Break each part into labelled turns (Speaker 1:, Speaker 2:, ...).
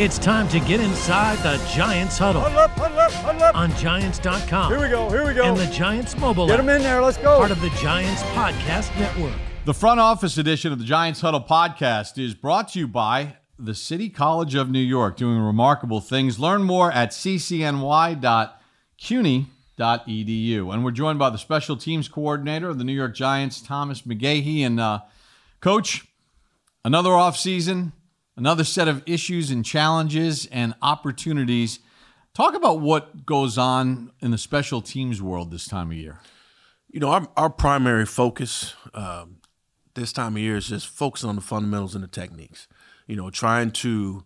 Speaker 1: It's time to get inside the Giants huddle.
Speaker 2: Huddle up, huddle up, huddle up.
Speaker 1: On Giants.com.
Speaker 2: Here we go, here we go.
Speaker 1: And the Giants mobile
Speaker 2: Get
Speaker 1: app.
Speaker 2: them in there, let's go.
Speaker 1: Part of the Giants Podcast Network.
Speaker 3: The front office edition of the Giants Huddle podcast is brought to you by the City College of New York, doing remarkable things. Learn more at ccny.cuny.edu. And we're joined by the special teams coordinator of the New York Giants, Thomas McGaughey. And, uh, Coach, another offseason, another set of issues and challenges and opportunities. Talk about what goes on in the special teams world this time of year.
Speaker 4: You know, our, our primary focus um, this time of year is just focusing on the fundamentals and the techniques. You know, trying to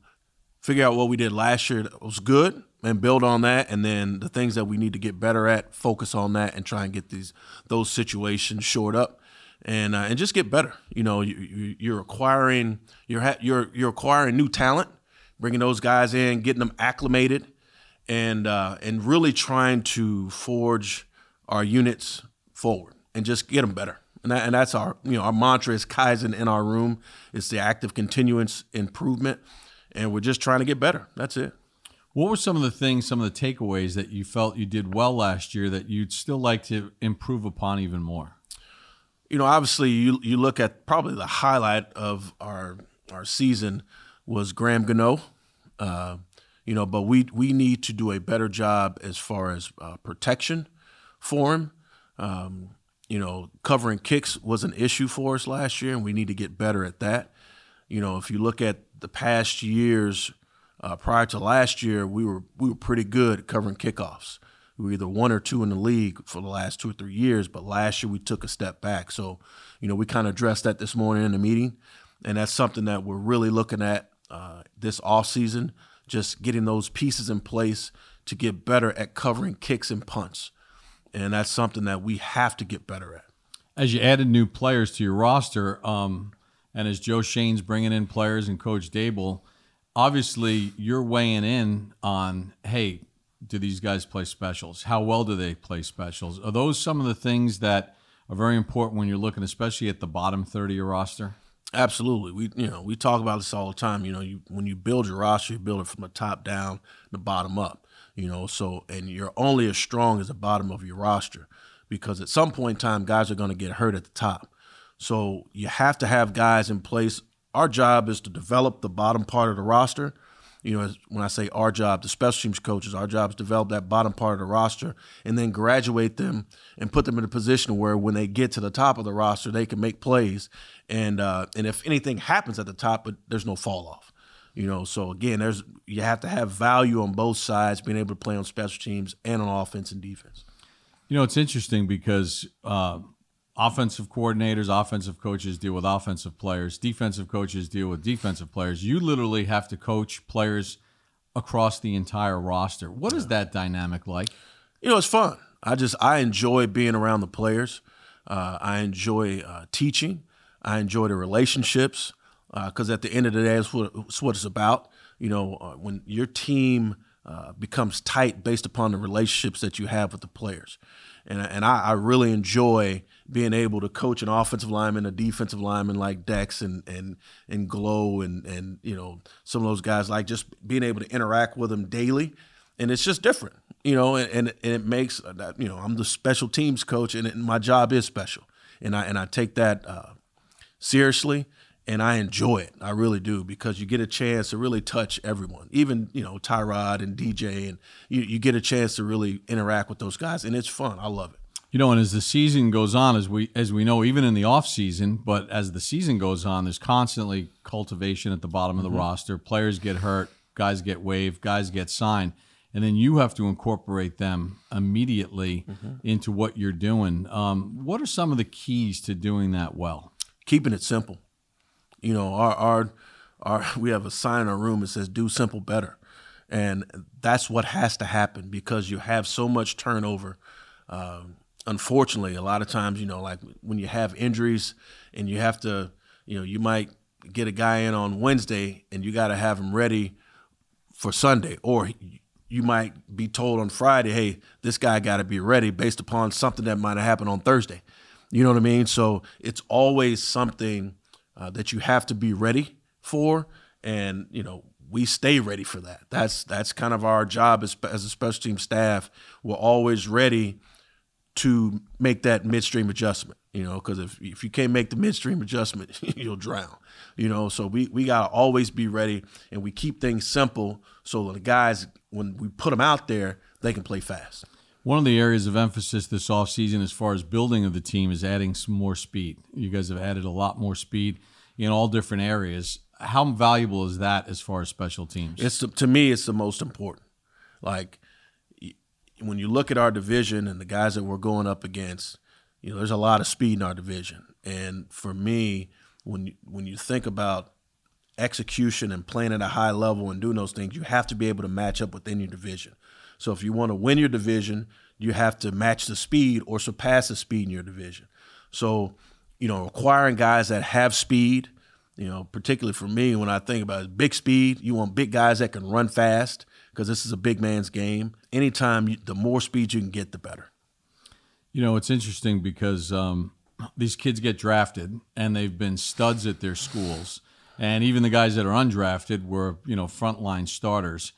Speaker 4: figure out what we did last year that was good and build on that, and then the things that we need to get better at, focus on that, and try and get these those situations shored up, and uh, and just get better. You know, you, you, you're acquiring you're ha- you're you're acquiring new talent, bringing those guys in, getting them acclimated, and uh, and really trying to forge our units forward and just get them better. And, that, and that's our you know our mantra is Kaizen in our room. It's the active continuance improvement, and we're just trying to get better. That's it.
Speaker 3: What were some of the things, some of the takeaways that you felt you did well last year that you'd still like to improve upon even more?
Speaker 4: You know, obviously, you you look at probably the highlight of our our season was Graham Gano. Uh, you know, but we we need to do a better job as far as uh, protection for him. Um, you know, covering kicks was an issue for us last year, and we need to get better at that. You know, if you look at the past years uh, prior to last year, we were we were pretty good covering kickoffs. We were either one or two in the league for the last two or three years, but last year we took a step back. So, you know, we kind of addressed that this morning in the meeting, and that's something that we're really looking at uh, this off season. Just getting those pieces in place to get better at covering kicks and punts and that's something that we have to get better at.
Speaker 3: As you added new players to your roster, um, and as Joe Schoen's bringing in players and Coach Daboll, obviously you're weighing in on, hey, do these guys play specials? How well do they play specials? Are those some of the things that are very important when you're looking, especially at the bottom third of your roster?
Speaker 4: Absolutely. We you know we talk about this all the time. You know, you when you build your roster, you build it from the top down, the bottom up you know so and you're only as strong as the bottom of your roster because at some point in time guys are going to get hurt at the top so you have to have guys in place our job is to develop the bottom part of the roster you know when i say our job the special teams coaches our job is to develop that bottom part of the roster and then graduate them and put them in a position where when they get to the top of the roster they can make plays and uh, and if anything happens at the top but there's no fall off you know, so again, there's you have to have value on both sides, being able to play on special teams and on offense and defense.
Speaker 3: You know, it's interesting because uh, offensive coordinators, offensive coaches deal with offensive players, defensive coaches deal with defensive players. You literally have to coach players across the entire roster. What is that dynamic like?
Speaker 4: You know, it's fun. I just I enjoy being around the players. Uh, I enjoy uh, teaching. I enjoy the relationships because uh, at the end of the day, it's what, it's what it's about. You know, uh, when your team uh, becomes tight based upon the relationships that you have with the players, and and I, I, really enjoy being able to coach an offensive lineman, a defensive lineman like Dex and and and Glow and and you know some of those guys like just being able to interact with them daily, and it's just different. You know, and, and, and it makes that you know I'm the special teams coach, and, and my job is special, and I and I take that uh, seriously and I enjoy it. I really do because you get a chance to really touch everyone, even you know Tyrod and DJ, and you, you get a chance to really interact with those guys, and it's fun. I love it.
Speaker 3: You know, and as the season goes on, as we as we know, even in the off season, but as the season goes on, there's constantly cultivation at the bottom of the mm-hmm. roster. Players get hurt, guys get waived, guys get signed, and then you have to incorporate them immediately mm-hmm. into what you're doing. Um, what are some of the keys to doing that well?
Speaker 4: Keeping it simple you know, our our our we have a sign in our room that says "Do simple better," and that's what has to happen because you have so much turnover. Um, unfortunately, a lot of times, you know, like when you have injuries and you have to, you know, you might get a guy in on Wednesday and you got to have him ready for Sunday, or you might be told on Friday, hey, this guy got to be ready based upon something that might have happened on Thursday. You know what I mean? So it's always something uh, that you have to be ready for. And, you know, we stay ready for that. That's that's kind of our job as as a special team staff. We're always ready to make that midstream adjustment. You know, because if if you can't make the midstream adjustment, you'll drown. You know, so we we gotta always be ready, and we keep things simple so that the guys when we put them out there, they can play fast.
Speaker 3: One of the areas of emphasis this offseason as far as building of the team is adding some more speed. You guys have added a lot more speed in all different areas. How valuable is that as far as special teams?
Speaker 4: It's the, to me, it's the most important. Like when you look at our division and the guys that we're going up against, you know, there's a lot of speed in our division. And for me, when you, when you think about execution and playing at a high level and doing those things, you have to be able to match up within your division. So if you want to win your division, you have to match the speed or surpass the speed in your division. So, you know, acquiring guys that have speed, you know, particularly for me, when I think about it, big speed, you want big guys that can run fast because this is a big man's game. Anytime, you, the more speed you can get, the better.
Speaker 3: You know, it's interesting because um, these kids get drafted and they've been studs at their schools. And even the guys that are undrafted were, you know, frontline starters.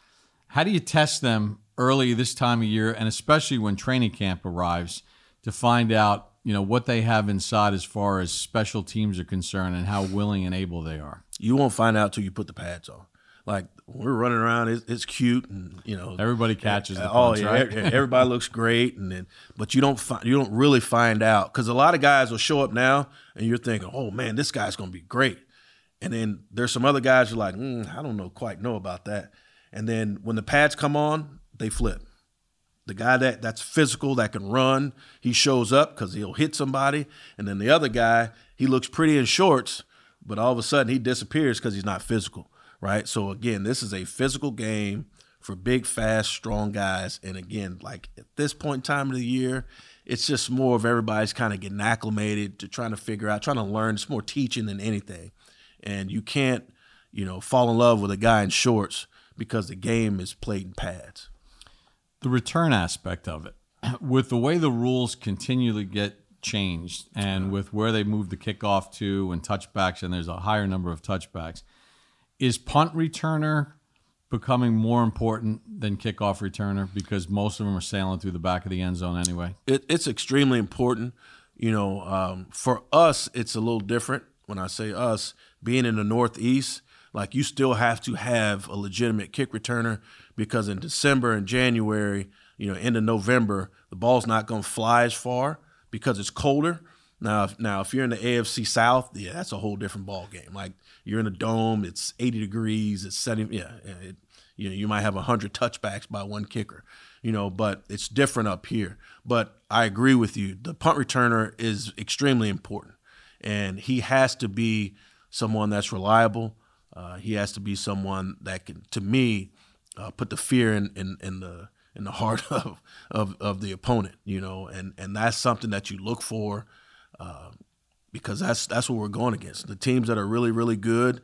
Speaker 3: How do you test them early this time of year, and especially when training camp arrives, to find out you know what they have inside as far as special teams are concerned and how willing and able they are.
Speaker 4: You won't find out till you put the pads on. Like we're running around, it's, it's cute, and you know
Speaker 3: everybody catches the
Speaker 4: oh yeah,
Speaker 3: right?
Speaker 4: everybody looks great, and then but you don't find you don't really find out because a lot of guys will show up now, and you're thinking, oh man, this guy's gonna be great, and then there's some other guys you're like, mm, I don't know quite know about that, and then when the pads come on, they flip. The guy that that's physical, that can run, he shows up because he'll hit somebody, and then the other guy, he looks pretty in shorts, but all of a sudden he disappears because he's not physical, right? So again, this is a physical game for big, fast, strong guys, and again, like at this point in time of the year, it's just more of everybody's kind of getting acclimated to trying to figure out, trying to learn. It's more teaching than anything, and you can't, you know, fall in love with a guy in shorts because the game is played in pads
Speaker 3: the return aspect of it. With the way the rules continually get changed and with where they move the kickoff to and touchbacks, and there's a higher number of touchbacks, is punt returner becoming more important than kickoff returner because most of them are sailing through the back of the end zone anyway?
Speaker 4: It, it's extremely important. You know, um, for us, it's a little different. When I say us, being in the Northeast, like you still have to have a legitimate kick returner because in December and January, you know, end of November, the ball's not going to fly as far because it's colder. Now, if, now if you're in the AFC South, yeah, that's a whole different ball game. Like you're in a dome, it's 80 degrees, it's 70, yeah, it, you know, you might have 100 touchbacks by one kicker, you know, but it's different up here. But I agree with you. The punt returner is extremely important, and he has to be someone that's reliable. Uh, he has to be someone that can, to me, uh, put the fear in, in, in the in the heart of, of of the opponent, you know, and and that's something that you look for, uh, because that's that's what we're going against. The teams that are really really good,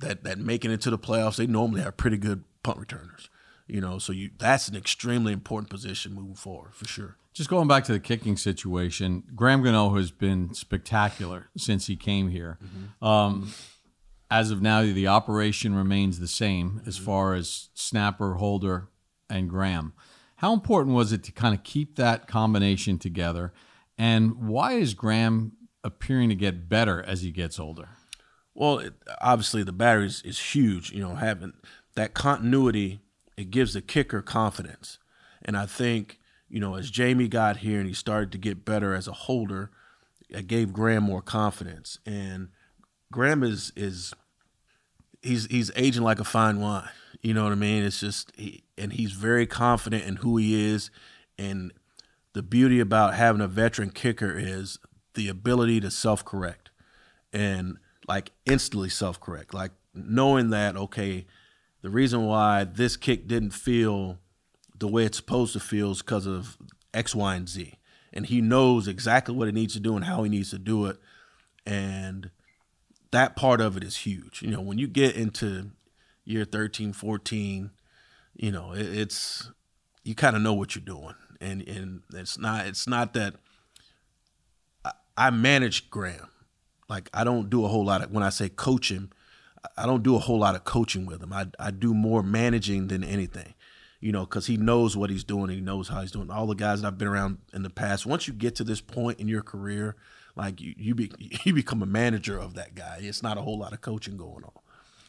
Speaker 4: that that making it to the playoffs, they normally have pretty good punt returners, you know. So you that's an extremely important position moving forward for sure.
Speaker 3: Just going back to the kicking situation, Graham Gano has been spectacular since he came here. Mm-hmm. Um, as of now, the operation remains the same as mm-hmm. far as snapper, holder, and Graham. How important was it to kind of keep that combination together? And why is Graham appearing to get better as he gets older?
Speaker 4: Well, it, obviously the battery is, is huge. You know, having that continuity, it gives the kicker confidence. And I think, you know, as Jamie got here and he started to get better as a holder, it gave Graham more confidence. And Graham is is he's he's aging like a fine wine. You know what I mean? It's just he, and he's very confident in who he is and the beauty about having a veteran kicker is the ability to self-correct and like instantly self-correct. Like knowing that okay, the reason why this kick didn't feel the way it's supposed to feel is because of X, Y, and Z. And he knows exactly what he needs to do and how he needs to do it. And that part of it is huge. You know, when you get into year 13, 14, you know, it, it's you kind of know what you're doing. And and it's not it's not that I, I manage Graham. Like I don't do a whole lot of when I say coach him, I don't do a whole lot of coaching with him. I I do more managing than anything. You know, because he knows what he's doing. He knows how he's doing. All the guys that I've been around in the past. Once you get to this point in your career, like you you, be, you become a manager of that guy. It's not a whole lot of coaching going on.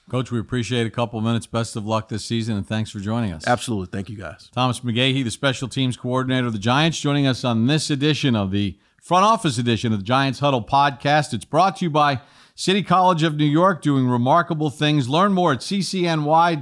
Speaker 3: Coach, we appreciate a couple of minutes. Best of luck this season, and thanks for joining us.
Speaker 4: Absolutely. Thank you, guys.
Speaker 3: Thomas McGaughey, the special teams coordinator of the Giants, joining us on this edition of the front office edition of the Giants Huddle podcast. It's brought to you by City College of New York, doing remarkable things. Learn more at ccny.cuny.edu.